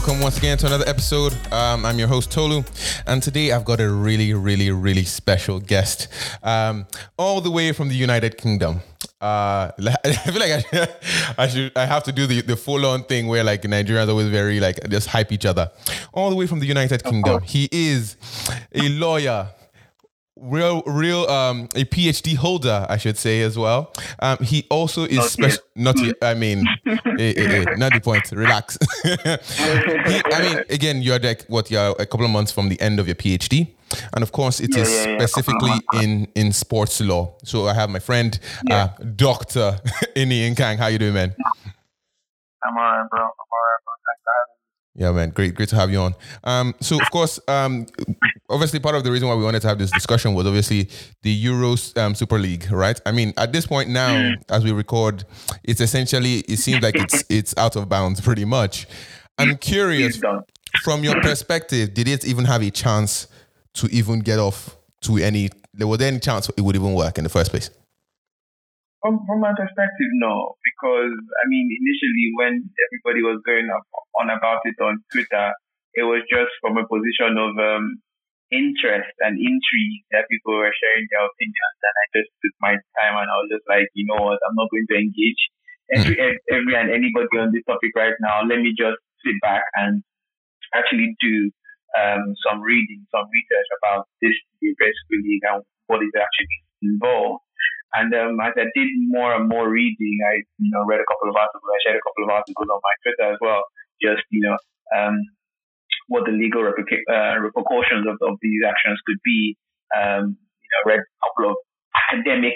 Welcome once again to another episode. Um, I'm your host Tolu, and today I've got a really, really, really special guest, um, all the way from the United Kingdom. Uh, I feel like I should, I should, I have to do the, the full on thing where like Nigerians always very like just hype each other. All the way from the United Kingdom, he is a lawyer real real um a phd holder i should say as well um he also is special not i mean eh, eh, eh, not the point relax he, i mean again you're like what you're a couple of months from the end of your phd and of course it Yeah, is yeah, yeah, specifically in in sports law so i have my friend uh dr ini Nkang. how you doing man I'm alright, bro. I'm alright, bro. Thanks for having. Yeah, man, great, great to have you on. Um, so of course, um, obviously part of the reason why we wanted to have this discussion was obviously the Euros um, Super League, right? I mean, at this point now, as we record, it's essentially it seems like it's it's out of bounds pretty much. I'm curious from your perspective, did it even have a chance to even get off to any? There was there any chance it would even work in the first place? From, from my perspective, no, because I mean, initially when everybody was going up on about it on Twitter, it was just from a position of um, interest and intrigue that people were sharing their opinions, and I just took my time and I was just like, you know what, I'm not going to engage every every and anybody on this topic right now. Let me just sit back and actually do um, some reading, some research about this Super League and what is actually involved. And um, as I did more and more reading, I you know read a couple of articles. I shared a couple of articles on my Twitter as well. Just you know um, what the legal uh, repercussions of, of these actions could be. Um, you know, read a couple of academic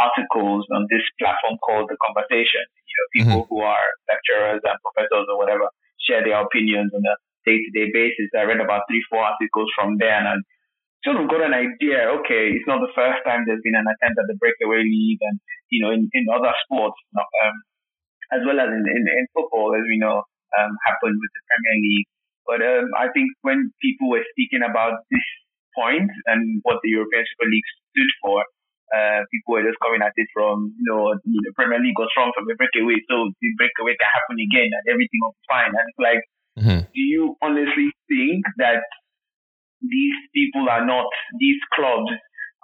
articles on this platform called the Conversation. You know, people who are lecturers and professors or whatever share their opinions on a day-to-day basis. I read about three, four articles from there, and sort of got an idea. Okay, it's not the first time there's been an attempt at the breakaway league, and you know, in, in other sports, um, as well as in, in, in football, as we know, um, happened with the Premier League. But um, I think when people were speaking about this point and what the European Super League stood for, uh, people were just coming at it from, you know, the Premier League was strong from the breakaway, so the breakaway can happen again and everything will be fine. And it's like, Mhm. do you honestly think that these people are not, these clubs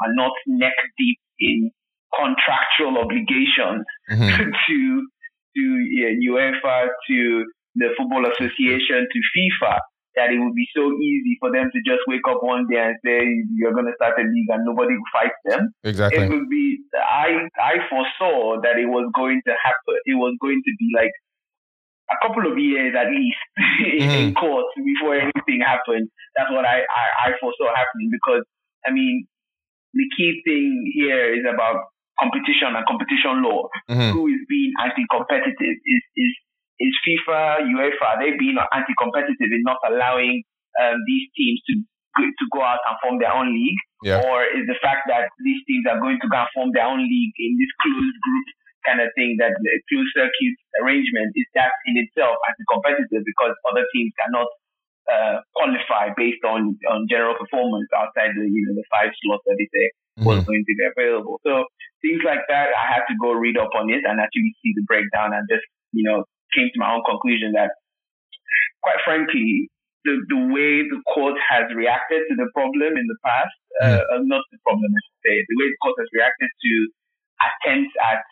are not neck deep in contractual obligations Mhm. to to yeah, UEFA, to the Football Association, to FIFA, that it would be so easy for them to just wake up one day and say you're going to start a league and nobody will fight them. Exactly. It would be. I I foresaw that it was going to happen. It was going to be like a couple of years at least in, in court before anything happened. That's what I, I I foresaw happening because I mean the key thing here is about competition and competition law Mhm. who is being anti-competitive is is is FIFA, UEFA. They being anti-competitive in not allowing um, these teams to go- to go out and form their own league, Yeah. or is the fact that these teams are going to go and form their own league in this closed group kind of thing that the closed circuit arrangement is that in itself anti-competitive because other teams cannot uh, qualify based on on general performance outside the you know the five slots that they say was going to be available. So things like that, I had to go read up on it and actually see the breakdown and just, you know, came to my own conclusion that, quite frankly, the, the way the court has reacted to the problem in the past, uh, uh, not the problem, I should say, the way the court has reacted to attempts at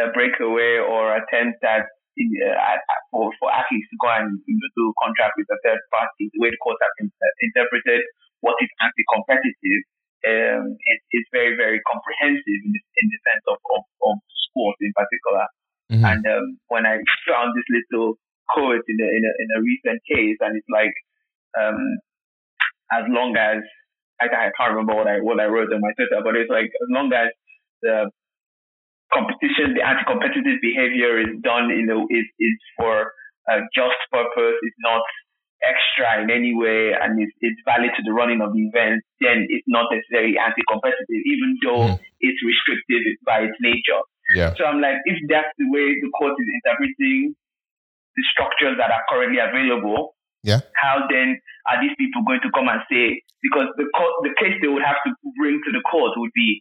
a breakaway or attempts at, uh, for, for athletes to go and do contract with a third party, the way the court has uh, interpreted what is anti-competitive um, it, it's very, very comprehensive in the, in the sense of, of, of sport in particular. Mhm. And um, when I found this little quote in a, in a, in a recent case, and it's like, um, as long as I, I can't remember what I what I wrote on my Twitter, but it's like as long as the competition, the anti-competitive behavior is done in a is is for a just purpose, it's not extra in any way, and it's, it's valid to the running of the event, then it's not necessarily anti-competitive, even though Mm. it's restrictive by its nature. Yeah. So I'm like, if that's the way the court is interpreting the structures that are currently available, Yeah. how then are these people going to come and say? Because the court, the case they would have to bring to the court would be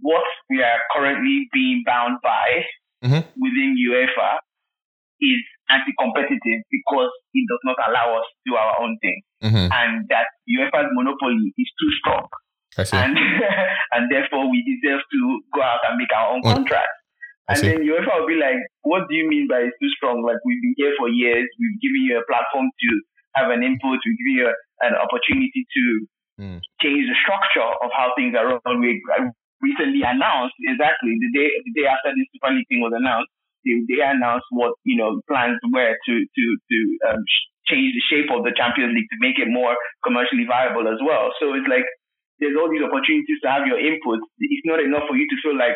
what we are currently being bound by Mhm. within UEFA is anti-competitive because it does not allow us to do our own thing, mm-hmm. and that UEFA's monopoly is too strong, and and therefore we deserve to go out and make our own mm. contract. And then UEFA will be like, "What do you mean by it's too strong? Like we've been here for years. We've given you a platform to have an input. We've given you an opportunity to mm. change the structure of how things are run. We recently announced exactly the day the day after this Super League thing was announced they, they announced what you know plans were to to to um, change the shape of the Champions League to make it more commercially viable as well. So it's like there's all these opportunities to have your input. It's not enough for you to feel like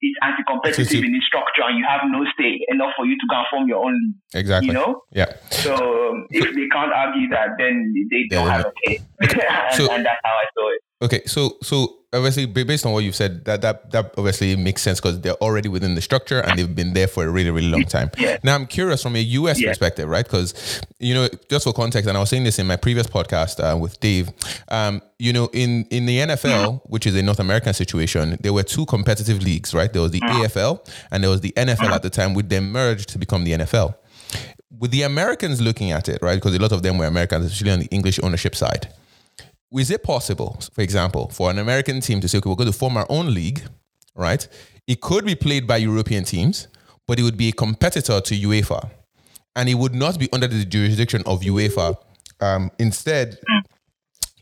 it's anti-competitive in its structure and you have no say. Enough for you to go and form your own exactly. you know? Yeah. So um, if they can't argue that then they don't yeah, have a say. And, and that's how i saw it. Okay so so obviously based on what you've said, that that that obviously makes sense because they're already within the structure and they've been there for a really really long time. Yeah. Now I'm curious from a US yeah. perspective, right? Because you know, just for context, and I was saying this in my previous podcast uh, with Dave. Um, you know, in in the NFL, mm-hmm. which is a North American situation, there were two competitive leagues, right? There was the mm-hmm. AFL and there was the NFL mm-hmm. at the time, which then merged to become the NFL. With the Americans looking at it, right? Because a lot of them were Americans, especially on the English ownership side is it possible, for example, for an American team to say, okay, we're going to form our own league, right? It could be played by European teams, but it would be a competitor to UEFA. And it would not be under the jurisdiction of UEFA. Um, instead,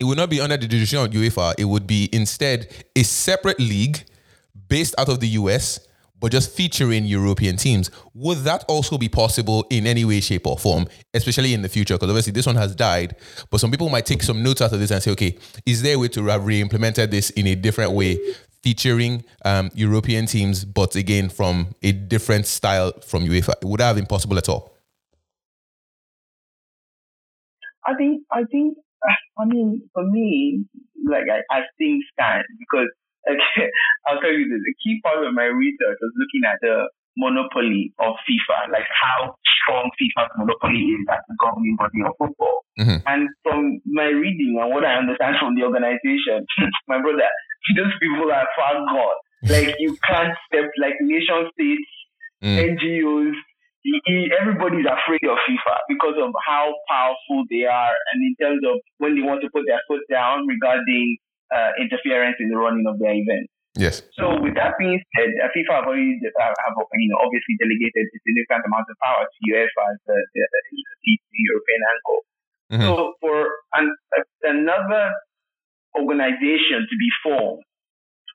it would not be under the jurisdiction of UEFA. It would be instead a separate league based out of the US but just featuring European teams. Would that also be possible in any way, shape, or form, especially in the future? Because obviously this one has died, but some people might take some notes out of this and say, okay, is there a way to have re-implemented this in a different way, featuring um, European teams, but again from a different style from UEFA? Would that have been possible at all? I think, I think, I mean, for me, like I, I think stand because Okay, I'll tell you this. A key part of my research was looking at the monopoly of FIFA, like how strong FIFA's monopoly is as the governing body of football. Mm-hmm. And from my reading and what I understand from the organization, my brother, those people are far gone. Like you can't step like nation states, mm. NGOs, everybody's afraid of FIFA because of how powerful they are and in terms of when they want to put their foot down regarding uh, interference in the running of their event. Yes. So with that being said, uh, FIFA have already uh, have you know obviously delegated a significant amount of power to UEFA as the, the, the, European ankle. Mm-hmm. So for an, another organization to be formed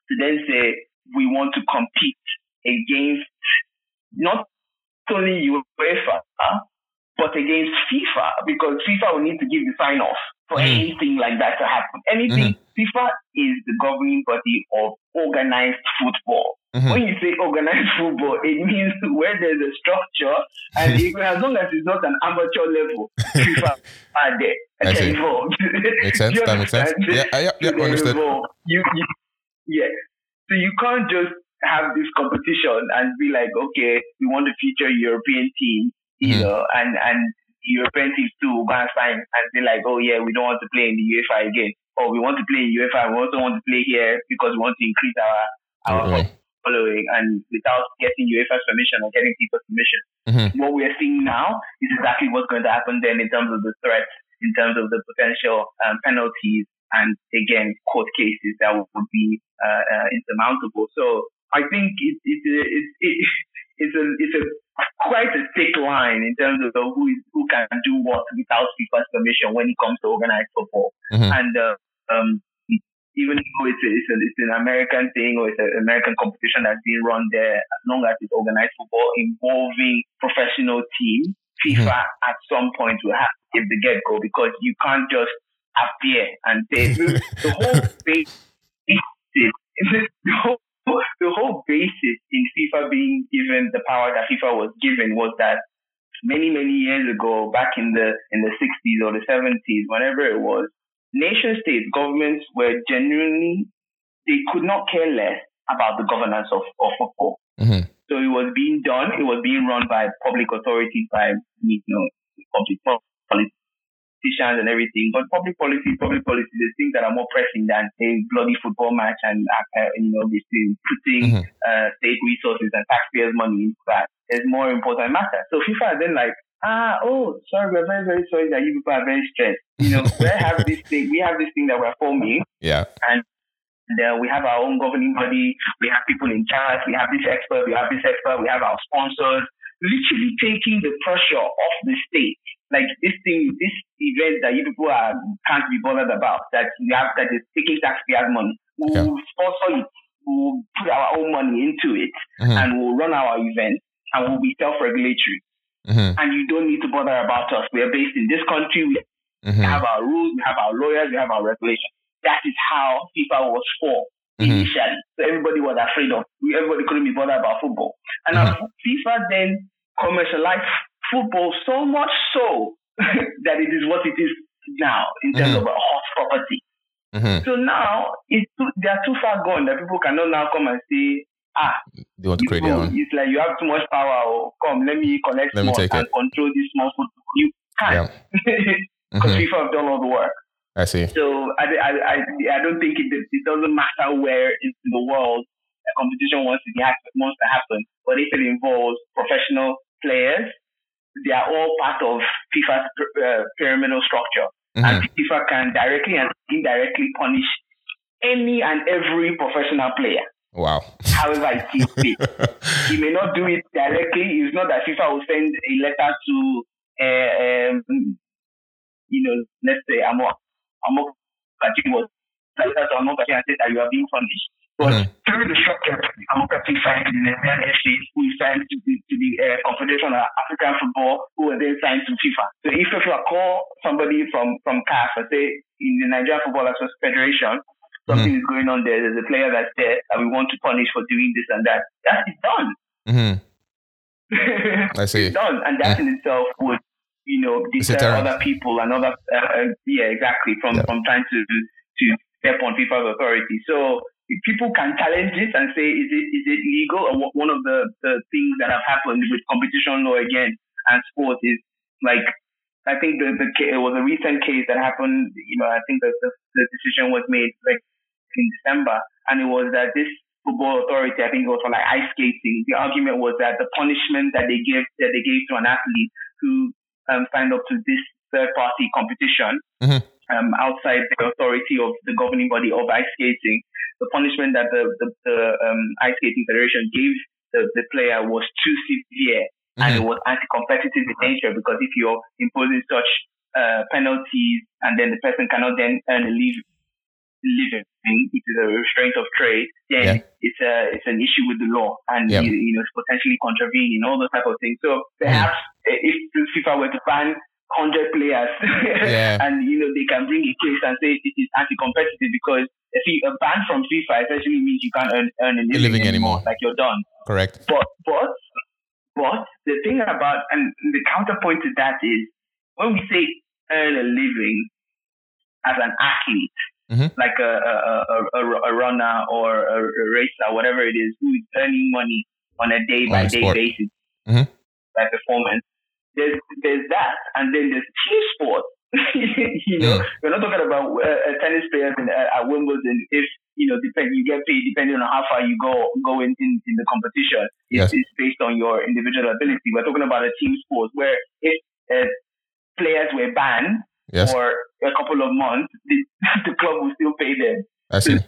to then say we want to compete against not only UEFA but against FIFA because FIFA will need to give the sign off for mm. anything like that to happen. Anything, mm-hmm. FIFA is the governing body of organized football. Mm-hmm. When you say organized football, it means where there's a structure, and even as long as it's not an amateur level, FIFA are there they're involved. Makes sense. that makes sense. Yeah, yeah, yeah, so understood. You, you, yeah. So you can't just have this competition and be like, okay, we want to feature European team, you mm-hmm. know, and and European teams too and sign and say like, oh yeah, we don't want to play in the UEFA again, or we want to play in UEFA, we also want to play here because we want to increase our our okay. following, and without getting UEFA's permission or getting people's permission. Mm-hmm. What we are seeing now is exactly what's going to happen then in terms of the threats, in terms of the potential um, penalties, and again court cases that would be uh, uh, insurmountable. So I think it, it, it, it, it's a it's a quite a thick line in terms of who is who can do what without FIFA's permission when it comes to organized football. Mm-hmm. And uh, um, even though it's, a, it's, a, it's an American thing or it's an American competition that's being run there, as long as it's organized football involving professional teams, FIFA mm-hmm. at some point will have to give the get go because you can't just appear and say the whole basis, the whole the whole basis in FIFA being given the power that FIFA was given was that many, many years ago, back in the in the 60s or the 70s, whenever it was, nation states, governments were genuinely they could not care less about the governance of, of football. Mm-hmm. So it was being done, it was being run by public authorities, by you know, public politicians and everything. But public policy, public policy, there's things that are more pressing than a bloody football match and, uh, you know, putting mm-hmm. uh, state resources and taxpayers' money into that. there's more important matter. So FIFA then like, ah, oh, sorry, we're very, very sorry that you people are very stressed. You know, we have this thing, we have this thing that we're forming. Yeah. And uh, we have our own governing body. We have people in charge. We have this expert. We have this expert. We have our sponsors. Literally taking the pressure off the state. Like this thing, this event that you people are can't be bothered about. That you have that is taking taxpayers' money. We'll Yeah. sponsor it. We'll put our own money into it, Mhm. and we'll run our event, and we'll be self-regulatory. Mhm. And you don't need to bother about us. We are based in this country. We Mhm. have our rules, we have our lawyers, we have our regulations. That is how FIFA was formed Mhm. initially. So everybody was afraid of, everybody couldn't be bothered about football. And now FIFA then commercialized football so much so that it is what it is now in terms Mhm. of a hot property. Mhm. So now it's too, they are too far gone that people cannot now come and say, ah, They want to create their own. it's like you have too much power. Or come, let me collect Let me more take and it. control this small football. You can't. Because Mhm. FIFA have done all the work. I see. So I, I, I, I don't think it, it doesn't matter where in the world a competition wants to, be, wants to happen, but if it involves professional players, they are all part of FIFA's uh, pyramidal structure. Mhm. And FIFA can directly and indirectly punish any and every professional player, Wow. however it sees he may not do it directly. It's not that FIFA will send a letter to, uh, um, you know, let's say Amo, Amo Kachi was a letter to Amokachi and said that you are being punished. But Mhm. through the structure, Amokachi signed to the Nigerian who is signed to the, to the uh, Confederation of African Football, who were then signed to FIFA. So if FIFA call somebody from, from CAF and say, in the Nigerian Football Association Federation, something is going on there, there's a player that's there that we want to punish for doing this and that, that is done. Mm-hmm. I see. it's done, and that in itself would, you know, deter other people and other, uh, uh, yeah, exactly, from Yeah. from trying to to step on FIFA's authority. So people can challenge this and say, is it is it legal? And one of the the things that have happened with competition law again and sport is like. I think the, the it was a recent case that happened. You know, I think the, the, the decision was made like in December, and it was that this football authority, I think it was for like ice skating. The argument was that the punishment that they gave that they gave to an athlete who um, signed up to this third party competition Mhm. um, outside the authority of the governing body of ice skating, the punishment that the, the, the um, ice skating federation gave the, the player was too severe and it was anti-competitive in nature because if you're imposing such uh, penalties and then the person cannot then earn a liv- living, it is a restraint of trade, then Yeah. it's a it's an issue with the law and Yeah. you, you know it's potentially contravening all those type of things. So perhaps uh, if FIFA were to ban hundred players Yeah. and you know they can bring a case and say it is anti-competitive because if you, a ban from FIFA essentially means you can't earn, earn a living, living anymore. like you're done. Correct. But but but the thing about and the counterpoint to that is when we say earn a living as an athlete, Mhm. like a a, a, a, runner or a, racer, whatever it is, who is earning money on a day by day basis Mhm. by performance. There's there's that, and then there's team sports. you know, Mm. we're not talking about uh, uh, tennis players in, uh, at Wimbledon. If you know, depend you get paid depending on how far you go go in in, in the competition. Yes. It's, it's based on your individual ability. We're talking about a team sport where if uh, players were banned Yes. for a couple of months, the, the club will still pay them. I see.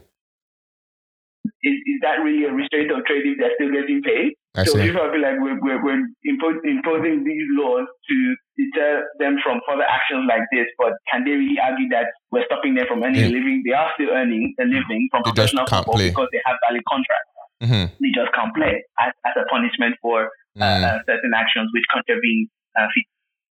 Is, is that really a restraint of trade if they're still getting paid? I so see. people feel like we're, we're, we're impo- imposing these laws to deter them from further actions like this, but can they really argue that we're stopping them from earning a living? They are still earning a living from They professional football play. because they have valid contracts. Mhm. They just can't play as, as a punishment for uh, Mm. uh, certain actions which contravene uh,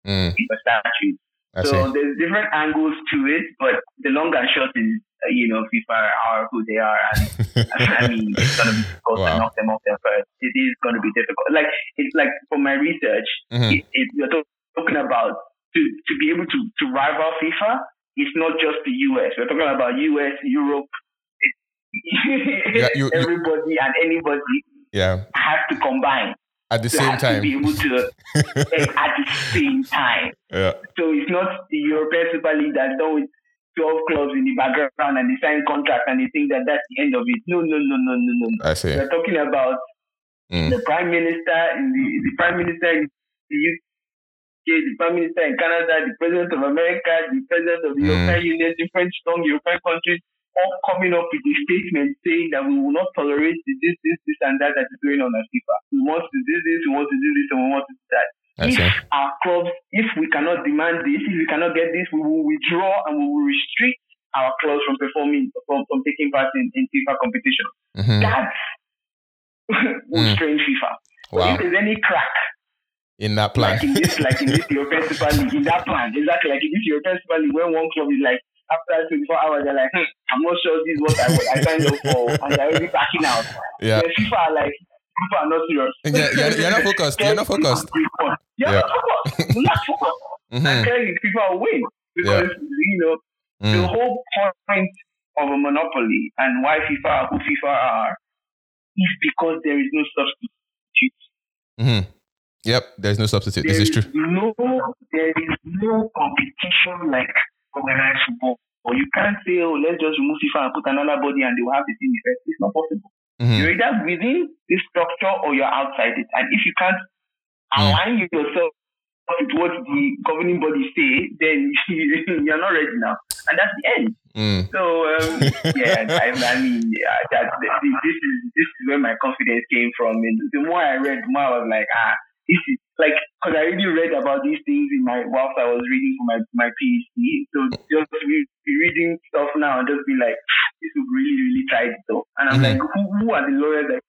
Mm. FIFA statutes. I So see. there's different angles to it, but the long and short is, uh, you know, FIFA are who they are, and I mean, it's gonna be difficult Wow. to knock them off their first. It is gonna be difficult. Like it's like for my research, Mhm. it, it, you're talking about to to be able to to rival FIFA. It's not just the US. We're talking about US, Europe. Yeah, you- you- Everybody and anybody Yeah. has to combine At the same have to be time. able to at the same time. Yeah. So it's not the European Super League that's done with 12 clubs in the background and they sign contract and they think that that's the end of it. No, no, no, no, no, no. no. I see. We're talking about mm. the prime minister in the, the prime minister in the UK, the prime minister in Canada, the president of America, the president of the mm. European Union, different strong European countries, all coming up with a statement saying that we will not tolerate this, this, this, and that that is going on at FIFA. We want to do this, we want to do this, and we want to do that. That's if our clubs, if we cannot demand this, if we cannot get this, we will withdraw and we will restrict our clubs from performing, from, from taking part in, in FIFA competition. Mm-hmm. That's will mm. strain FIFA. Wow. if there's any crack in that plan, like in this, like in this European Super League, in that plan, exactly like in this European Super League, when one club is like, after 24 hours, they're like, hmm, I'm not sure this is what I, I signed up for, and they're already backing out. Yeah. Then FIFA are like, people are not serious. Yeah, you're, you're not focused. You're not focused. You're yeah. not focused. You're not focused. Mm-hmm. Tell you, people will win because yeah. you know mm. the whole point of a monopoly and why FIFA are who FIFA are is because there is no substitute. Mm-hmm. Yep, there's no substitute. There this is true. No, there is no competition like organized football. Or you can't say, oh, let's just remove FIFA and put another body and they will have the same effect. It's not possible. Mm-hmm. You're either within this structure or you're outside it. And if you can't mm. align yourself with what the governing body say, then you're not ready now. And that's the end. Mm. So, um, yeah, I, I mean, yeah, that, this, is, this is where my confidence came from. And the more I read, the more I was like, ah, this is like because I already read about these things in my whilst I was reading for my my PhD. So just be, be reading stuff now and just be like, this would really really it though. And I'm mm-hmm. like, who, who are the lawyers that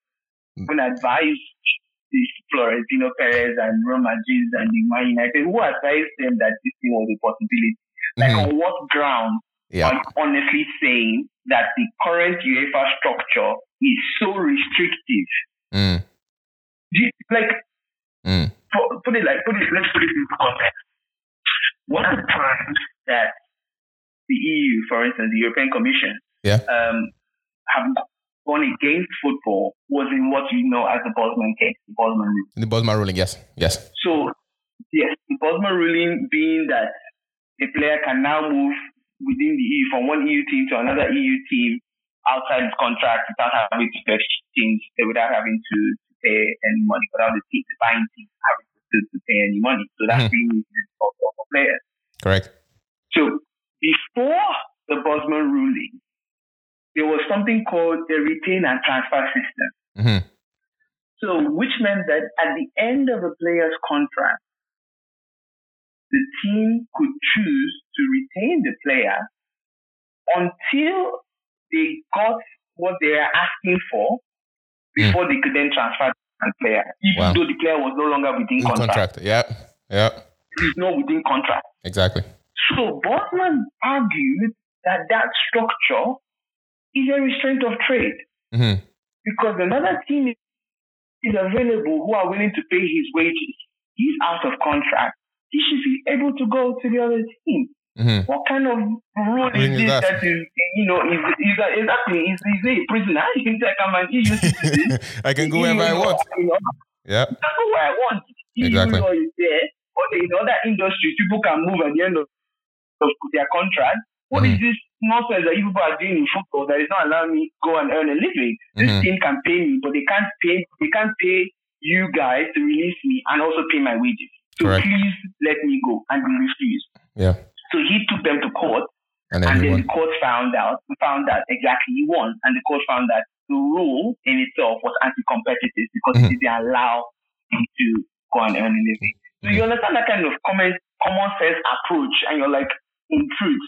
can advise these Florentino Perez and Real Madrid and the Man United? Who advised them that this thing was a possibility? Like mm-hmm. on what ground yeah. are you honestly saying that the current UEFA structure is so restrictive? Mm. like Mm. Put, it like, put it, let's put it in context. One of the times that the EU, for instance, the European Commission, yeah. um, have gone against football was in what you know as the Bosman case, the Bosman ruling. The Bosman ruling, yes, yes. So, yes, the Bosman ruling being that a player can now move within the EU from one EU team to another EU team outside his contract without having to exchange, without having to pay any money, the team, the buying team having to, to pay any money. So that's mm-hmm. the for, for players. Correct. So before the Bosman ruling, there was something called the retain and transfer system. Mm-hmm. So, which meant that at the end of a player's contract, the team could choose to retain the player until they got what they are asking for before they could then transfer the player, even wow. though the player was no longer within contract. contract. Yeah, yeah. He's not within contract. Exactly. So Bosman argued that that structure is a restraint of trade mm-hmm. because another team is available who are willing to pay his wages. He's out of contract. He should be able to go to the other team. Mm-hmm. What kind of rule is this that? that is, you know, is, is that exactly, is, is a prisoner? You can take a man, I can go wherever I want. You know, yeah. I can go where I want. Exactly. You know, is there. But in other industries, people can move at the end of, of their contract. What mm-hmm. is this nonsense that you people are doing in football that is not allowing me to go and earn a living? This mm-hmm. team can pay me, but they can't pay. They can't pay you guys to release me and also pay my wages. So Correct. please let me go, and refuse. Yeah. So he took them to court, and then, and then the court found out found that exactly he won, and the court found that the rule in itself was anti-competitive because mm-hmm. it didn't allow him to go and earn a living. So you understand that kind of common common sense approach, and you're like, in truth,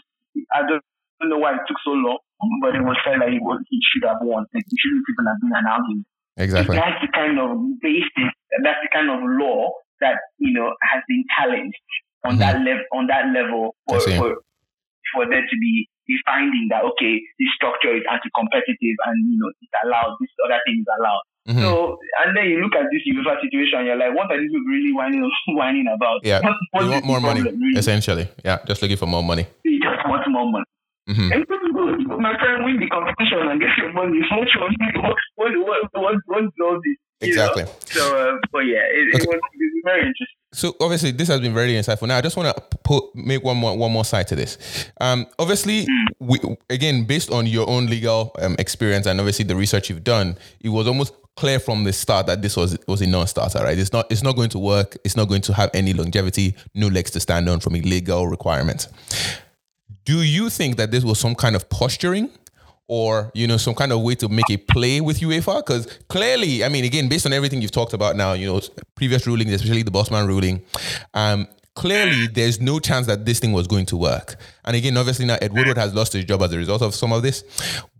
I don't, don't know why it took so long, but it was felt like he, was, he should have won. Like, he shouldn't even have been an argument. Exactly. So that's the kind of basis, that's the kind of law that you know has been challenged on mm-hmm. that level on that level for, for, for there to be be finding that okay this structure is anti-competitive and you know it's allowed this other thing is allowed mm-hmm. so and then you look at this UEFA situation you're like what are these people really whining whining about yeah what, you want more money really? essentially yeah just looking for more money you just want more money Mm-hmm. And good. My friend win the competition and get your money. What, what, what, what, what, what, what, this? Exactly. Know? So, uh, but yeah, it, okay. it, was, it was very interesting. So obviously this has been very insightful. Now I just want to put make one more one more side to this. Um, obviously, we, again based on your own legal um, experience and obviously the research you've done, it was almost clear from the start that this was was a non-starter, right? It's not it's not going to work. It's not going to have any longevity, no legs to stand on from a legal requirement. Do you think that this was some kind of posturing or you know some kind of way to make a play with UEFA? Because clearly, I mean, again, based on everything you've talked about now, you know, previous rulings, especially the Bosman ruling, um, clearly there's no chance that this thing was going to work. And again, obviously now Ed Woodward has lost his job as a result of some of this.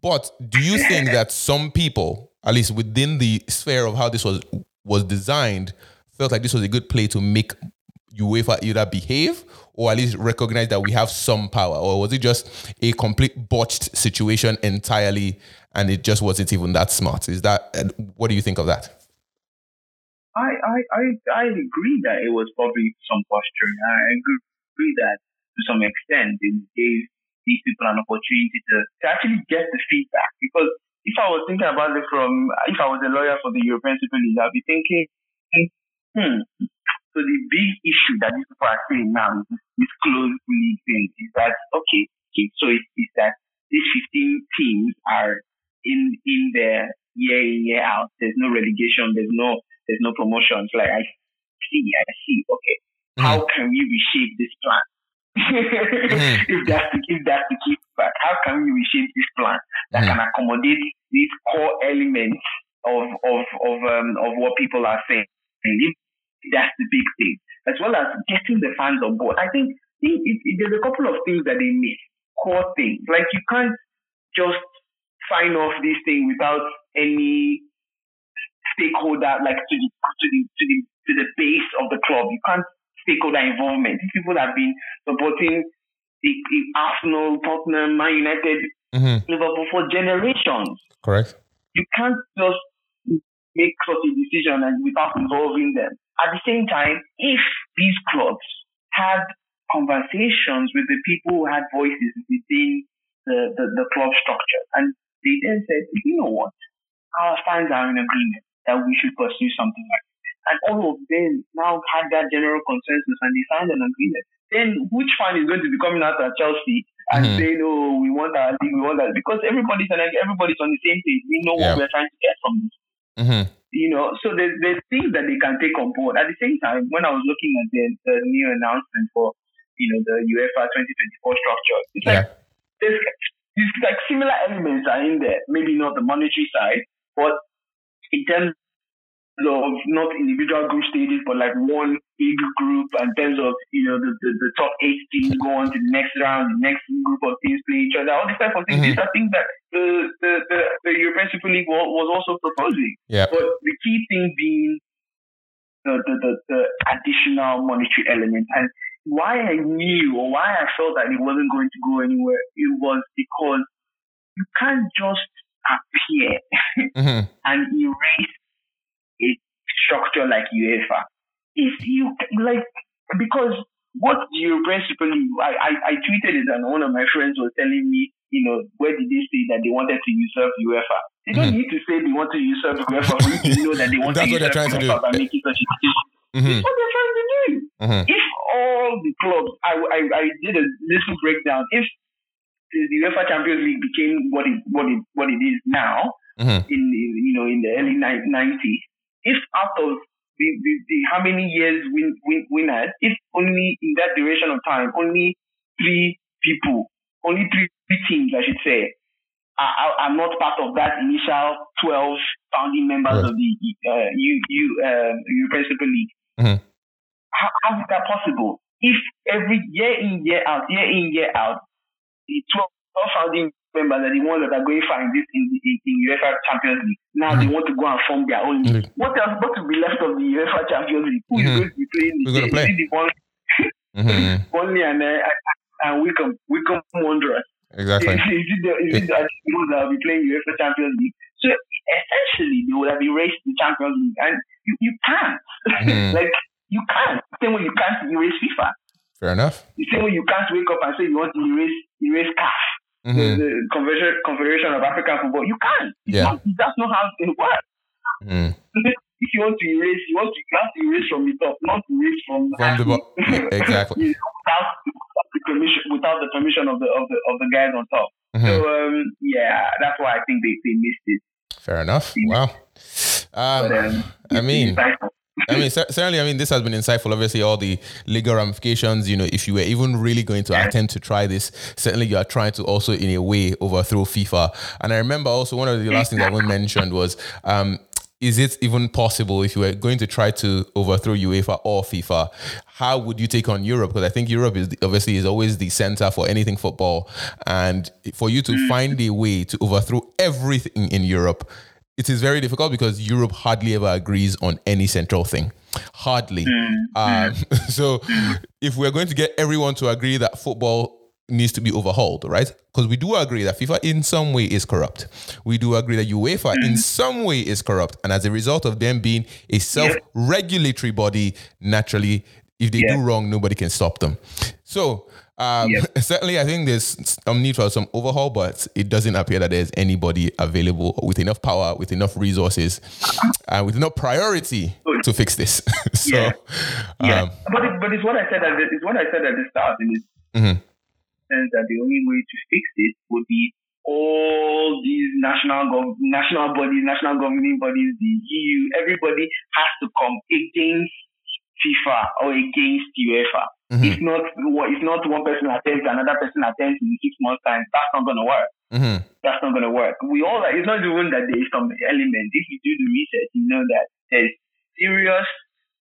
But do you think that some people, at least within the sphere of how this was was designed, felt like this was a good play to make UEFA either behave or at least recognize that we have some power? Or was it just a complete botched situation entirely and it just wasn't even that smart? Is that, what do you think of that? I, I, I, I agree that it was probably some posturing. I agree that to some extent it gave these people an opportunity to, to actually get the feedback. Because if I was thinking about it from, if I was a lawyer for the European Super League, I'd be thinking, hmm, so the big issue that these people are saying now is this closed league thing is that okay, okay so it's, it's that these 15 teams are in in there year in year out. There's no relegation. There's no there's no promotions. Like I see, I see. Okay, mm. how can we reshape this plan? mm. If that's the if that's the key part, how can we reshape this plan that mm. can accommodate these core elements of of of um, of what people are saying? If that's the big thing, as well as getting the fans on board. I think it, it, it, there's a couple of things that they miss, core things. Like you can't just sign off this thing without any stakeholder, like to the to the to the to the base of the club. You can't stakeholder involvement. These people have been supporting the, the Arsenal, Tottenham, Man United, mm-hmm. Liverpool for generations. Correct. You can't just make such a decision and without involving them. At the same time, if these clubs had conversations with the people who had voices within the, the, the club structure, and they then said, you know what, our fans are in agreement that we should pursue something like this. And all of them now had that general consensus and they signed an agreement. Then which fan is going to be coming out at Chelsea and mm-hmm. saying, "Oh, we want our league, we want that," because everybody's on everybody's on the same page. We know what we're trying to get from this. Mm-hmm. You know, so there's, there's things that they can take on board. At the same time, when I was looking at the, the new announcement for, you know, the UEFA 2024 structure, it's yeah. like there's, there's like similar elements are in there. Maybe not the monetary side, but in terms of not individual group stages, but like one big group in terms of, you know, the, the, the top eight teams go on to the next round, the next group of teams play each other, all these type of things. Mm-hmm. These are things that the, the, the, the European Super League was, also proposing. Yeah. But the key thing being the, the, the, the additional monetary element. And why I knew or why I felt that it wasn't going to go anywhere, it was because you can't just appear mm-hmm. and erase a structure like UEFA. If you like, because what the European Super League, I, I, I tweeted it and one of my friends was telling me, you know, where did they say that they wanted to usurp UEFA? They don't mm-hmm. need to say they want to usurp UEFA for you to know that they want That's to what usurp they're trying to do. by making such a decision. Mm-hmm. That's what they're trying to do. Mm-hmm. If all the clubs, I, I, I did a little breakdown. If the UEFA Champions League became what it what it what it is now mm-hmm. in, in, you know in the early nineties, if out of the, the, the how many years win, win, winners, if only in that duration of time, only three people, only three, three teams, I should say, are, are not part of that initial 12 founding members right. of the uh, U, U, uh, European Super League. Mm-hmm. How, how is that possible? If every year in, year out, year in, year out, the 12 founding members are the ones that are going in this in, in, in UEFA Champions League. Now mm-hmm. they want to go and form their own league. Mm-hmm. What else? What will be left of the UEFA Champions League? Who mm-hmm. is going to be playing? Who's going to play? The one, mm-hmm. Only and uh, and Wycombe Wycombe Wanderers. Exactly. Is, it the, is it the that will be playing UEFA Champions League? So essentially, they would have erased the Champions League, and you, you can't. Mm-hmm. like you can't. Same way you can't erase FIFA. Fair enough. The same way you can't wake up and say you want to erase erase CAF, mm-hmm. the, the Confederation, Confederation of African Football. You can't. Yeah. Not, that's not how it works. Mm. If you want to erase, you want to you have to erase from the top, not erase from, from the bottom. exactly. without, without, the permission, without the permission of the of the of the guys on top. Mm-hmm. So um, yeah, that's why I think they, they missed it. Fair enough. Wow. Um, but, um, I mean, I mean, certainly, I mean, this has been insightful. Obviously, all the legal ramifications, you know, if you were even really going to attempt to try this, certainly you are trying to also, in a way, overthrow FIFA. And I remember also one of the last things I want mentioned was, um, is it even possible if you were going to try to overthrow UEFA or FIFA? How would you take on Europe? Because I think Europe is obviously is always the center for anything football, and for you to find a way to overthrow everything in Europe it is very difficult because Europe hardly ever agrees on any central thing. Hardly. Mm. Um, so if we're going to get everyone to agree that football needs to be overhauled, right? Because we do agree that FIFA in some way is corrupt. We do agree that UEFA in mm. some way is corrupt. And as a result of them being a self regulatory body, naturally, if they yeah. do wrong, nobody can stop them. So um, yep. Certainly, I think there's some need for some overhaul, but it doesn't appear that there's anybody available with enough power, with enough resources, and with enough priority to fix this. so, yeah, yeah. Um, but it, but it's what I said at the, it's what I said at the start, and it's mm-hmm. that the only way to fix it would be all these national gov- national bodies, national governing bodies, the EU, everybody has to come against FIFA or against UEFA. Mm-hmm. If not, if not one person attends, another person attends in six months' time. That's not going to work. Mm-hmm. That's not going to work. We all. It's not even that there is some element. If you do the research, you know that there's serious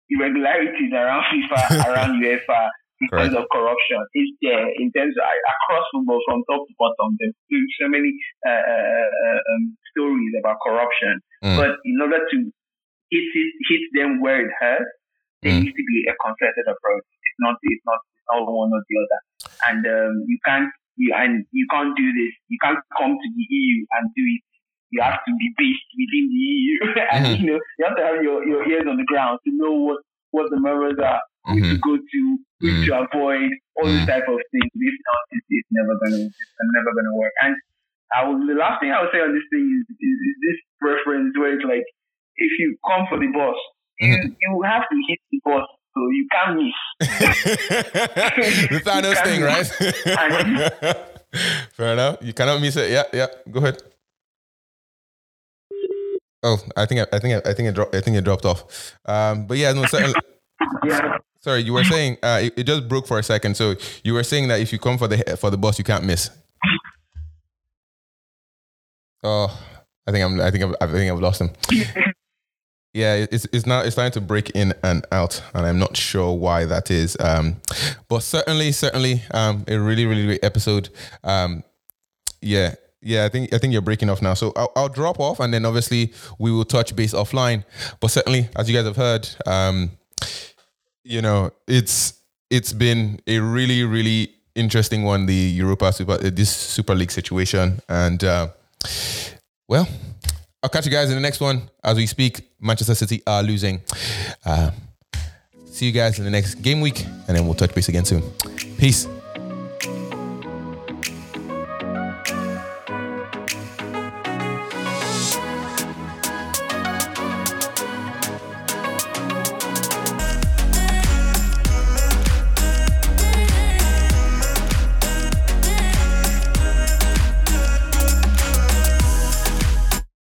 irregularities around FIFA, around UEFA in Correct. terms of corruption. It's there in terms of across football from top to bottom. There's so many uh, uh, uh, um, stories about corruption. Mm. But in order to hit it, hit them where it hurts there mm. needs to be a concerted approach. It's not it's not it's not one or the other. And um, you can't you and you can't do this. You can't come to the EU and do it. You have to be based within the EU, and mm-hmm. you know you have to have your, your ears on the ground to know what what the members are, who mm-hmm. to go to, who mm-hmm. to avoid, all mm-hmm. these type of things. This is, is never gonna it's never gonna work. And I will, the last thing I would say on this thing is, is, is this reference where it's like if you come for the boss, you, mm-hmm. you have to hit the boss, so you can't miss. the Thanos thing, right? Fair enough. You cannot miss it. Yeah, yeah. Go ahead. Oh, I think I, I think I, I think it dropped. I think it dropped off. Um, but yeah, no. Certainly, yeah. Sorry, you were saying uh, it, it, just broke for a second. So you were saying that if you come for the for the boss, you can't miss. Oh, I think I'm. I think I've, I think I've lost him. Yeah, it's it's now it's starting to break in and out, and I'm not sure why that is. Um, but certainly, certainly, um, a really, really great episode. Um, yeah, yeah, I think I think you're breaking off now, so I'll, I'll, drop off, and then obviously we will touch base offline. But certainly, as you guys have heard, um, you know, it's it's been a really, really interesting one, the Europa Super this Super League situation, and uh, well, I'll catch you guys in the next one. As we speak, Manchester City are losing. Uh, see you guys in the next game week, and then we'll touch base again soon. Peace.